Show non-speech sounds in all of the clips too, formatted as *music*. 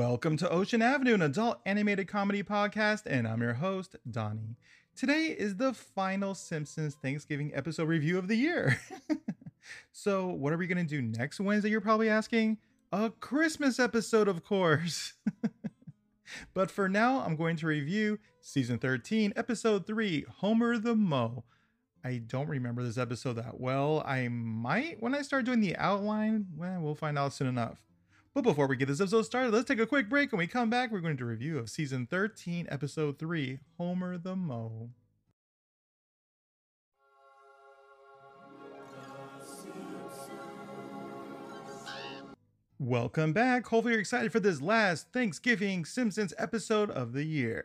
Welcome to Ocean Avenue, an adult animated comedy podcast, and I'm your host, Donnie. Today is the final Simpsons Thanksgiving episode review of the year. *laughs* so, what are we going to do next Wednesday? You're probably asking. A Christmas episode, of course. *laughs* but for now, I'm going to review season 13, episode 3, Homer the Moe. I don't remember this episode that well. I might when I start doing the outline. Well, we'll find out soon enough. But before we get this episode started, let's take a quick break. When we come back, we're going to review of season 13, episode 3, Homer the Moe. Welcome back. Hopefully, you're excited for this last Thanksgiving Simpsons episode of the year.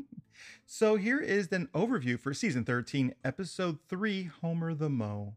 *laughs* so, here is an overview for season 13, episode 3 Homer the Moe.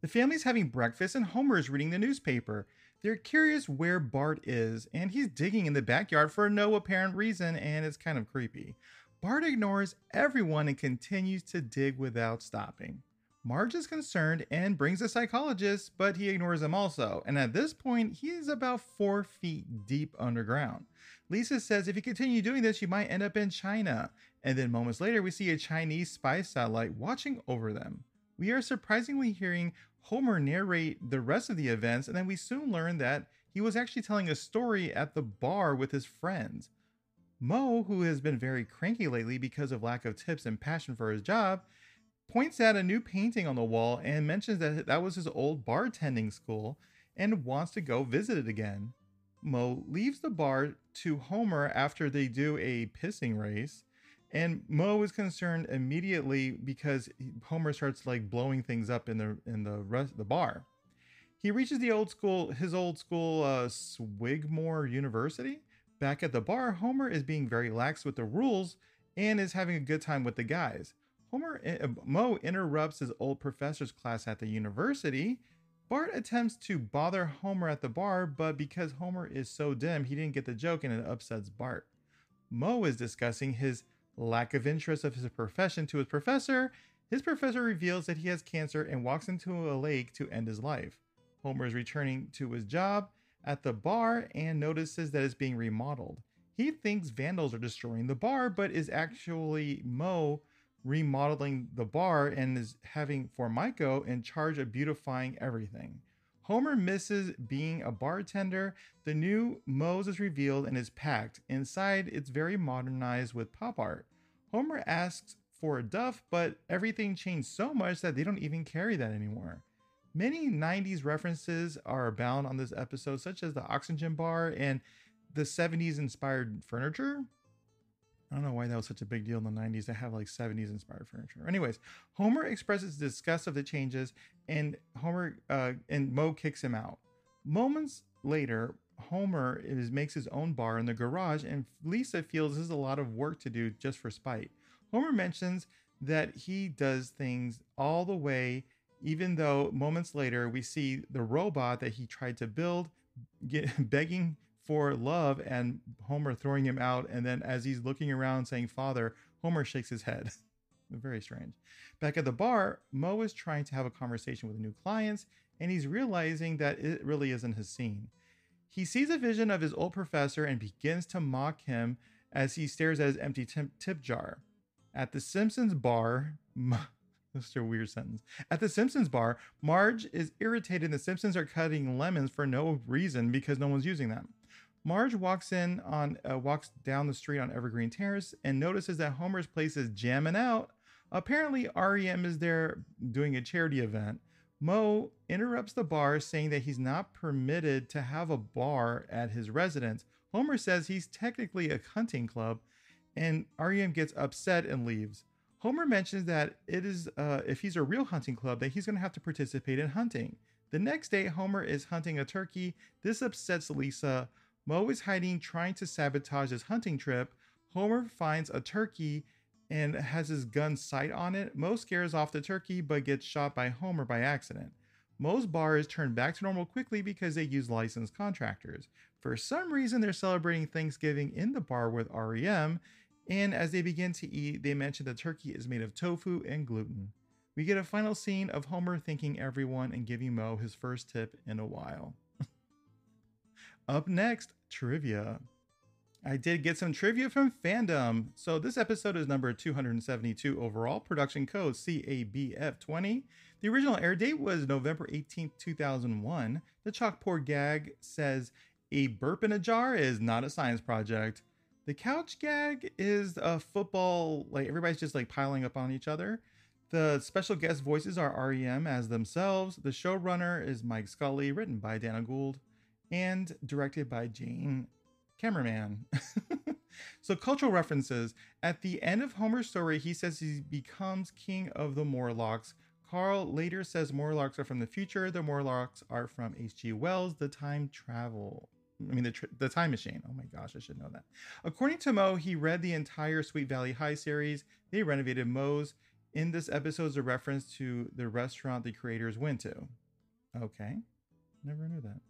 The family's having breakfast, and Homer is reading the newspaper. They're curious where Bart is, and he's digging in the backyard for no apparent reason, and it's kind of creepy. Bart ignores everyone and continues to dig without stopping. Marge is concerned and brings a psychologist, but he ignores him also. And at this point, he is about four feet deep underground. Lisa says if you continue doing this, you might end up in China. And then moments later, we see a Chinese spy satellite watching over them. We are surprisingly hearing Homer narrate the rest of the events, and then we soon learn that he was actually telling a story at the bar with his friends. Moe, who has been very cranky lately because of lack of tips and passion for his job, points at a new painting on the wall and mentions that that was his old bartending school and wants to go visit it again. Moe leaves the bar to Homer after they do a pissing race, and Moe is concerned immediately because Homer starts like blowing things up in the in the rest the bar. He reaches the old school, his old school, uh, Swigmore University. Back at the bar, Homer is being very lax with the rules and is having a good time with the guys. Homer uh, Moe interrupts his old professor's class at the university. Bart attempts to bother Homer at the bar, but because Homer is so dim, he didn't get the joke and it upsets Bart. Moe is discussing his lack of interest of his profession to his professor. His professor reveals that he has cancer and walks into a lake to end his life. Homer is returning to his job at the bar and notices that it's being remodeled. He thinks vandals are destroying the bar, but is actually Moe remodeling the bar and is having Formico in charge of beautifying everything. Homer misses being a bartender. The new Moe's is revealed and is packed. Inside, it's very modernized with pop art. Homer asks for a duff, but everything changed so much that they don't even carry that anymore. Many 90s references are abound on this episode, such as the oxygen bar and the 70s inspired furniture. I don't know why that was such a big deal in the 90s to have like 70s inspired furniture. Anyways, Homer expresses disgust of the changes and Homer uh, and Moe kicks him out. Moments later, Homer is, makes his own bar in the garage and Lisa feels this is a lot of work to do just for spite. Homer mentions that he does things all the way even though moments later we see the robot that he tried to build get, *laughs* begging for love and Homer throwing him out. And then as he's looking around saying, Father, Homer shakes his head. *laughs* Very strange. Back at the bar, Moe is trying to have a conversation with new clients and he's realizing that it really isn't his scene. He sees a vision of his old professor and begins to mock him as he stares at his empty tip, jar. At the Simpsons bar, *laughs* that's a weird sentence. At the Simpsons bar, Marge is irritated the Simpsons are cutting lemons for no reason because no one's using them. Marge walks in on uh, walks down the street on Evergreen Terrace and notices that Homer's place is jamming out. Apparently, REM is there doing a charity event. Moe interrupts the bar, saying that he's not permitted to have a bar at his residence. Homer says he's technically a hunting club, and REM gets upset and leaves. Homer mentions that it is uh, if he's a real hunting club that he's going to have to participate in hunting. The next day, Homer is hunting a turkey. This upsets Lisa. Moe is hiding, trying to sabotage his hunting trip. Homer finds a turkey and has his gun sight on it. Moe scares off the turkey but gets shot by Homer by accident. Moe's bar is turned back to normal quickly because they use licensed contractors. For some reason, they're celebrating Thanksgiving in the bar with REM, and as they begin to eat, they mention the turkey is made of tofu and gluten. We get a final scene of Homer thanking everyone and giving Moe his first tip in a while. Up next, trivia. I did get some trivia from fandom. So this episode is number 272 overall, production code CABF20. The original air date was November 18th, 2001. The chalkboard gag says, A burp in a jar is not a science project. The couch gag is a football, like everybody's just like piling up on each other. The special guest voices are REM as themselves. The showrunner is Mike Scully, written by Dana Gould and directed by Jane Cameraman. *laughs* so, cultural references. At the end of Homer's story, he says he becomes king of the Morlocks. Carl later says Morlocks are from the future. The Morlocks are from H.G. Wells, the time travel. I mean, the, tr- the time machine. Oh my gosh, I should know that. According to Moe, he read the entire Sweet Valley High series. They renovated Moe's. In this episode is a reference to the restaurant the creators went to. Okay, never knew that.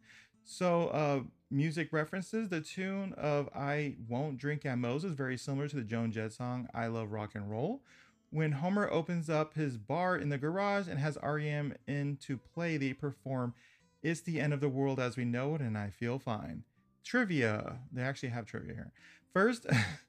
So, uh, music references the tune of I Won't Drink at is very similar to the Joan Jett song I Love Rock and Roll. When Homer opens up his bar in the garage and has REM in to play, they perform It's the End of the World as We Know It and I Feel Fine. Trivia. They actually have trivia here. First,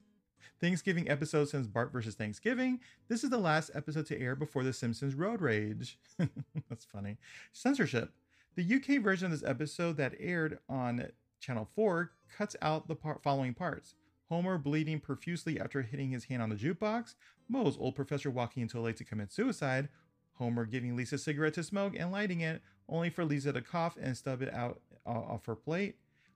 *laughs* Thanksgiving episode since Bart versus Thanksgiving. This is the last episode to air before The Simpsons Road Rage. *laughs* That's funny. Censorship. The UK version of this episode that aired on Channel 4 cuts out the par- following parts Homer bleeding profusely after hitting his hand on the jukebox, Moe's old professor walking into a lake to commit suicide, Homer giving Lisa a cigarette to smoke and lighting it, only for Lisa to cough and stub it out uh, off her plate.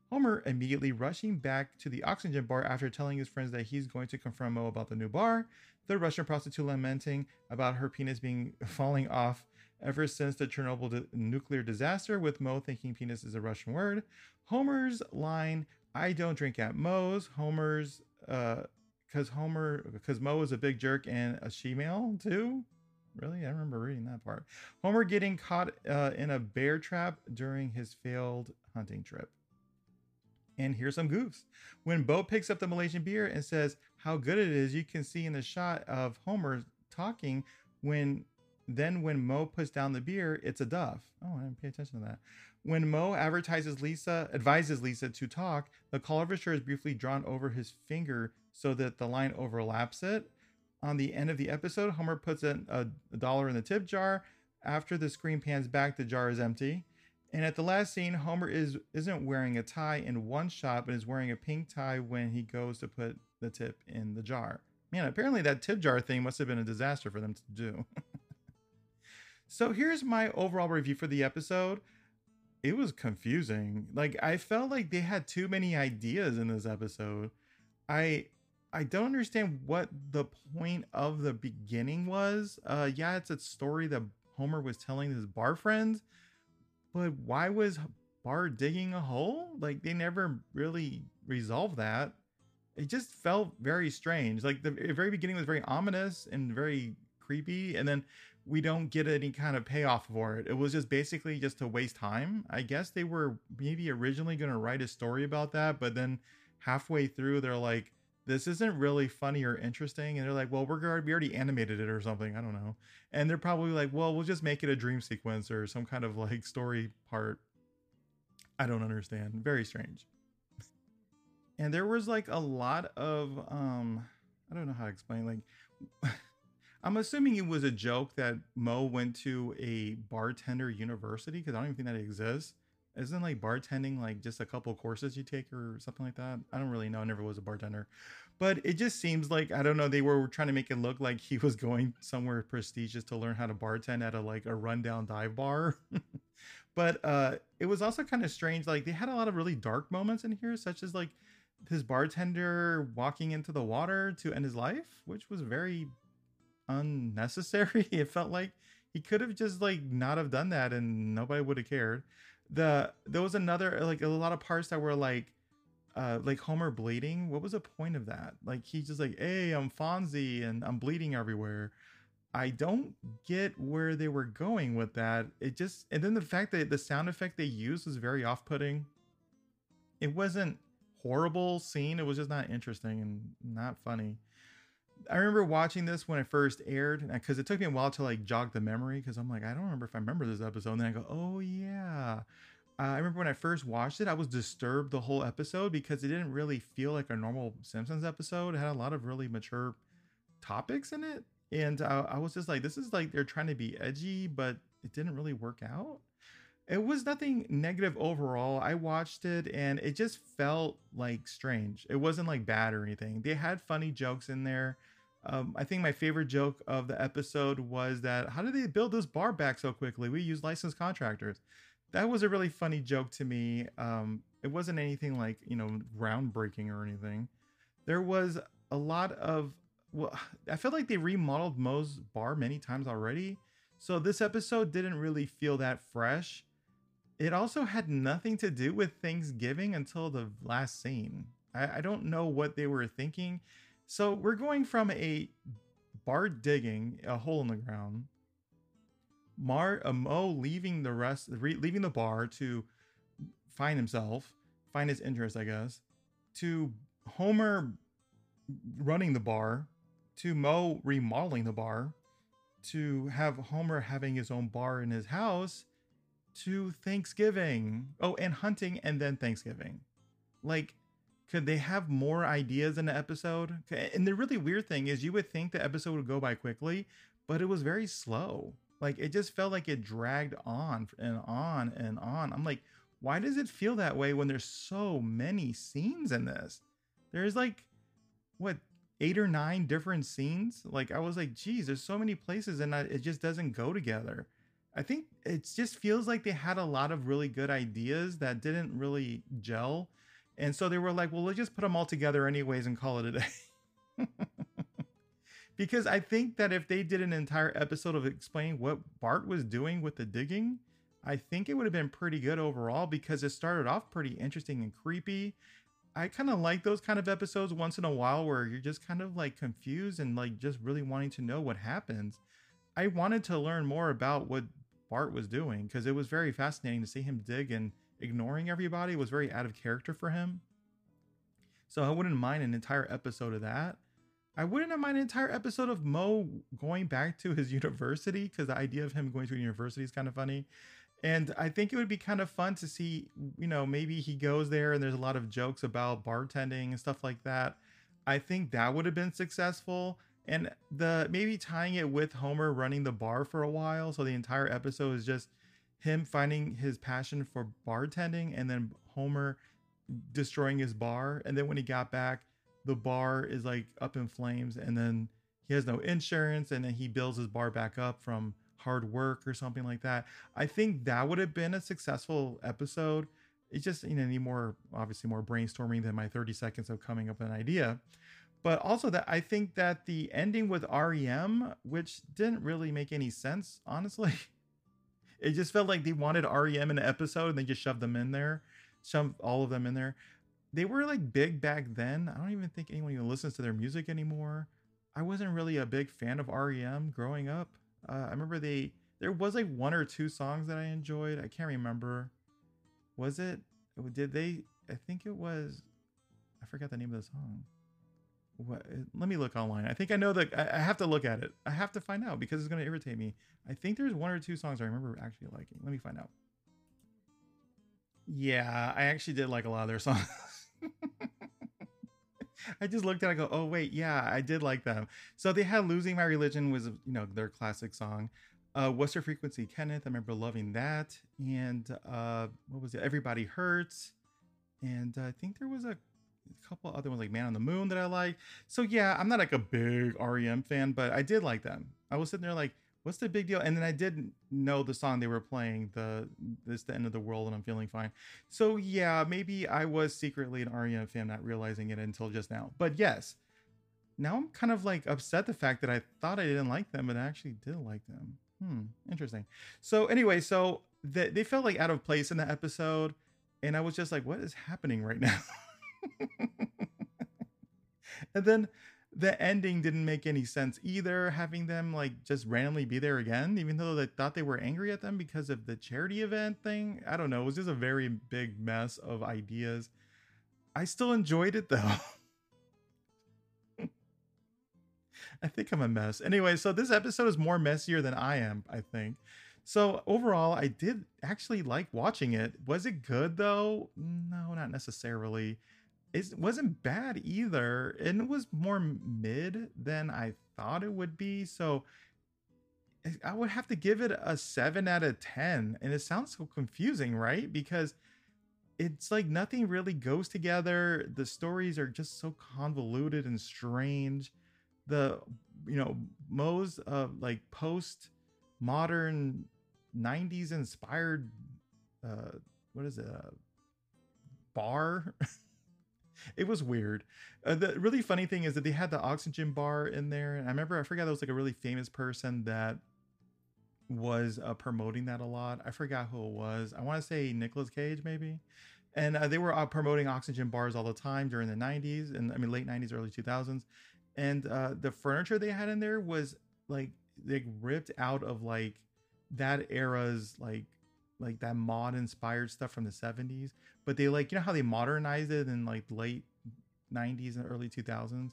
Homer immediately rushing back to the oxygen bar after telling his friends that he's going to confront Moe about the new bar. The Russian prostitute lamenting about her penis being *laughs* falling off ever since the Chernobyl di- nuclear disaster, with Moe thinking penis is a Russian word. Homer's line, I don't drink at Moe's, Homer's, uh, because Homer, because Moe is a big jerk and a she-male too. Really? I remember reading that part. Homer getting caught uh, in a bear trap during his failed hunting trip. And here's some goofs. When Moe picks up the Malaysian beer and says how good it is, you can see in the shot of Homer talking when then when Moe puts down the beer, it's a Duff. Oh, I didn't pay attention to that. When Moe advertises Lisa, advises Lisa to talk, the collar shirt is briefly drawn over his finger so that the line overlaps it. On the end of the episode, Homer puts a, a dollar in the tip jar. After the screen pans back, the jar is empty. And at the last scene, Homer is isn't wearing a tie in one shot, but is wearing a pink tie when he goes to put the tip in the jar. Man, apparently that tip jar thing must have been a disaster for them to do. *laughs* so here's my overall review for the episode. It was confusing. Like I felt like they had too many ideas in this episode. I I don't understand what the point of the beginning was. Uh yeah, it's a story that Homer was telling his bar friends, but why was Bart digging a hole? Like they never really resolved that. It just felt very strange. Like the very beginning was very ominous and very creepy, and then we don't get any kind of payoff for it. It was just basically just to waste time. I guess they were maybe originally going to write a story about that, but then halfway through they're like, this isn't really funny or interesting. And they're like, well, we're we already animated it or something. I don't know. And they're probably like, well, we'll just make it a dream sequence or some kind of like story part. I don't understand. Very strange. And there was like a lot of um I don't know how to explain like I'm assuming it was a joke that Moe went to a bartender university because I don't even think that exists. Isn't like bartending like just a couple courses you take or something like that? I don't really know. I never was a bartender. But it just seems like I don't know, they were trying to make it look like he was going somewhere prestigious to learn how to bartend at a like a rundown dive bar. *laughs* but uh it was also kind of strange. Like they had a lot of really dark moments in here, such as like his bartender walking into the water to end his life, which was very unnecessary. *laughs* It felt like he could have just like not have done that and nobody would have cared. The there was another like a lot of parts that were like uh like Homer bleeding. What was the point of that? Like he's just like, "Hey, I'm Fonzie and I'm bleeding everywhere." I don't get where they were going with that. It just and then the fact that the sound effect they used was very off-putting. It wasn't horrible scene. It was just not interesting and not funny. I remember watching this when it first aired because it took me a while to like jog the memory because I'm like, I don't remember if I remember this episode. And then I go, oh yeah. uh, I remember when I first watched it, I was disturbed the whole episode because it didn't really feel like a normal Simpsons episode. It had a lot of really mature topics in it. And uh, I was just like, this is like they're trying to be edgy, but it didn't really work out. It was nothing negative overall. I watched it and it just felt like strange. It wasn't like bad or anything. They had funny jokes in there. Um, I think my favorite joke of the episode was that how did they build this bar back so quickly? We use licensed contractors. That was a really funny joke to me. Um, it wasn't anything like, you know, groundbreaking or anything. There was a lot of, well, *sighs* I felt like they remodeled Moe's bar many times already. So this episode didn't really feel that fresh. It also had nothing to do with Thanksgiving until the last scene. I, I don't know what they were thinking. So we're going from a bar digging a hole in the ground, Mar uh, Moe leaving the rest, re, leaving the bar to find himself, find his interest, I guess, to Homer running the bar, to Moe remodeling the bar, to have Homer having his own bar in his house, to Thanksgiving. Oh, and hunting and then Thanksgiving. Like could they have more ideas in the episode? And the really weird thing is, you would think the episode would go by quickly, but it was very slow. Like it just felt like it dragged on and on and on. I'm like, why does it feel that way when there's so many scenes in this? There's like, what, eight or nine different scenes? Like I was like, geez, there's so many places and it just doesn't go together. I think it just feels like they had a lot of really good ideas that didn't really gel and so they were like, well, let's just put them all together anyways and call it a day. *laughs* because I think that if they did an entire episode of explaining what Bart was doing with the digging, I think it would have been pretty good overall because it started off pretty interesting and creepy. I kind of like those kind of episodes once in a while where you're just kind of like confused and like just really wanting to know what happens. I wanted to learn more about what Bart was doing because it was very fascinating to see him dig and ignoring everybody was very out of character for him. So I wouldn't mind an entire episode of that. I wouldn't mind an entire episode of Moe going back to his *laughs* university because the idea of him going to a university is kind of funny. And I think it would be kind of fun to see, you know, maybe he goes there and there's a lot of jokes about bartending and stuff like that. I think that would have been successful. And the maybe tying it with Homer running the bar for a while. So the entire episode is just him finding his passion for bartending and then Homer destroying his bar. And then when he got back, the bar is like up in flames and then he has no insurance and then he builds his bar back up from hard work or something like that. I think that would have been a successful episode. It's just, you know, more, obviously more brainstorming than my 30 seconds of coming up with an idea. But also that I think that the ending with REM, which didn't really make any sense, *laughs* honestly. It just felt like they wanted REM in an episode and they just shoved them in there, shoved all of them in there. They were like big back then. I don't even think anyone even listens to their music anymore. I wasn't really a big fan of REM growing up. Uh, I remember they there was like one or two songs that I enjoyed. I can't remember. Was it? Did they? I think it was. I forgot the name of the song. What, let me look online. I think I know that I, I have to look at it. I have to find out because it's going to irritate me. I think there's one or two songs I remember actually liking. Let me find out. Yeah, I actually did like a lot of their *laughs* songs. I just looked at it and go, oh wait, yeah, I did like them. So they had Losing My Religion was, you know, their classic song. Uh, What's Your Frequency, Kenneth? I remember loving that. And uh, what was it? Everybody Hurts. And uh, I think there was a couple other ones like Man on the Moon that I like. So yeah, I'm not like a big REM fan, but I did like them. I was sitting there like, what's the big deal? And then I did know the song they were playing, the "This the End of the World" and I'm feeling fine. So yeah, maybe I was secretly an REM fan, not realizing it until just now. But yes, now I'm kind of like upset the fact that I thought I didn't like them, but I actually did like them. Hmm, interesting. So anyway, so they felt like out of place in the episode, and I was just like, what is happening right now? *laughs* *laughs* and then the ending didn't make any sense either having them like just randomly be there again even though they thought they were angry at them because of the charity event thing i don't know it was just a very big mess of ideas i still enjoyed it though *laughs* i think i'm a mess anyway so this episode is more messier than i am i think so overall, I did actually like watching it. Was it good though? No, not necessarily. It wasn't bad either, and it was more mid than I thought it would be. So I would have to give it a seven out of ten. And it sounds so confusing, right? Because it's like nothing really goes together. The stories are just so convoluted and strange. The you know Moe's uh like post modern 90s inspired uh what is it uh, bar *laughs* it was weird. Uh, the really funny thing is that they had the oxygen bar in there and i remember i forgot there was like a really famous person that was uh, promoting that a lot. I forgot who it was. I want to say Nicolas cage maybe? And uh, they were uh, promoting oxygen bars all the time during the 90s and i mean late 90s early 2000s and uh, the furniture they had in there was like like ripped out of like that era's like like that mod inspired stuff from the 70s but they like you know how they modernized it in like late 90s and early 2000s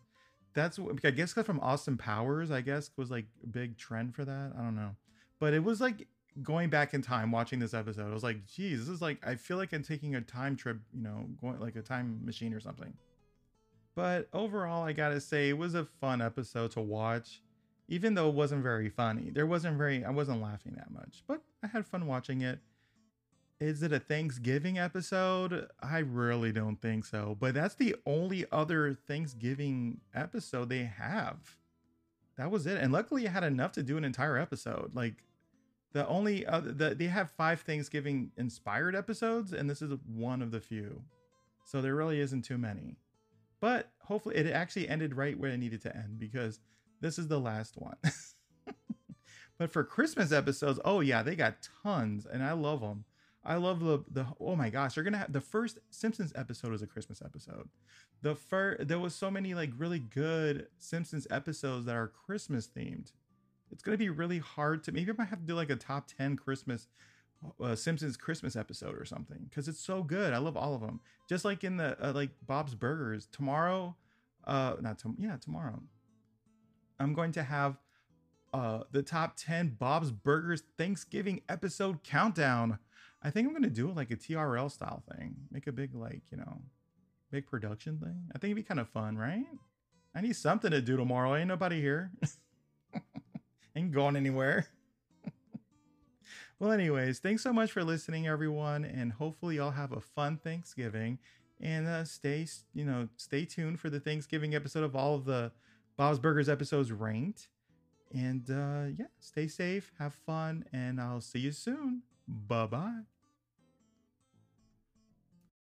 that's what i guess from austin powers i guess was like a big trend for that i don't know but it was like going back in time watching this episode i was like geez this is like i feel like i'm taking a time trip you know going like a time machine or something but overall i gotta say it was a fun episode to watch even though it wasn't very funny. There wasn't very, I wasn't laughing that much, but I had fun watching it. Is it a Thanksgiving episode? I really don't think so, but that's the only other Thanksgiving episode they have. That was it. And luckily, I had enough to do an entire episode. Like, the only other, the, they have five Thanksgiving inspired episodes, and this is one of the few. So there really isn't too many. But hopefully, it actually ended right where it needed to end because this is the last one. *laughs* but for Christmas episodes, oh yeah, they got tons, and I love them. I love the the oh my gosh, they're gonna have the first Simpsons episode is a Christmas episode. The first there was so many like really good Simpsons episodes that are Christmas themed. It's gonna be really hard to maybe I might have to do like a top ten Christmas uh, Simpsons Christmas episode or something because it's so good. I love all of them. Just like in the uh, like Bob's Burgers tomorrow, uh, not tomorrow, yeah tomorrow. I'm going to have uh, the top 10 Bob's Burgers Thanksgiving episode countdown. I think I'm to do it like a TRL style thing. Make a big, like, you know, big production thing. I think it'd be kind of fun, right? I need something to do tomorrow. Ain't nobody here. *laughs* Ain't going anywhere. *laughs* well, anyways, thanks so much for listening, everyone. And hopefully, y'all have a fun Thanksgiving. And uh, stay, you know, stay tuned for the Thanksgiving episode of all of the Bob's Burgers episodes ranked. And uh, yeah, stay safe, have fun, and I'll see you soon. Bye bye.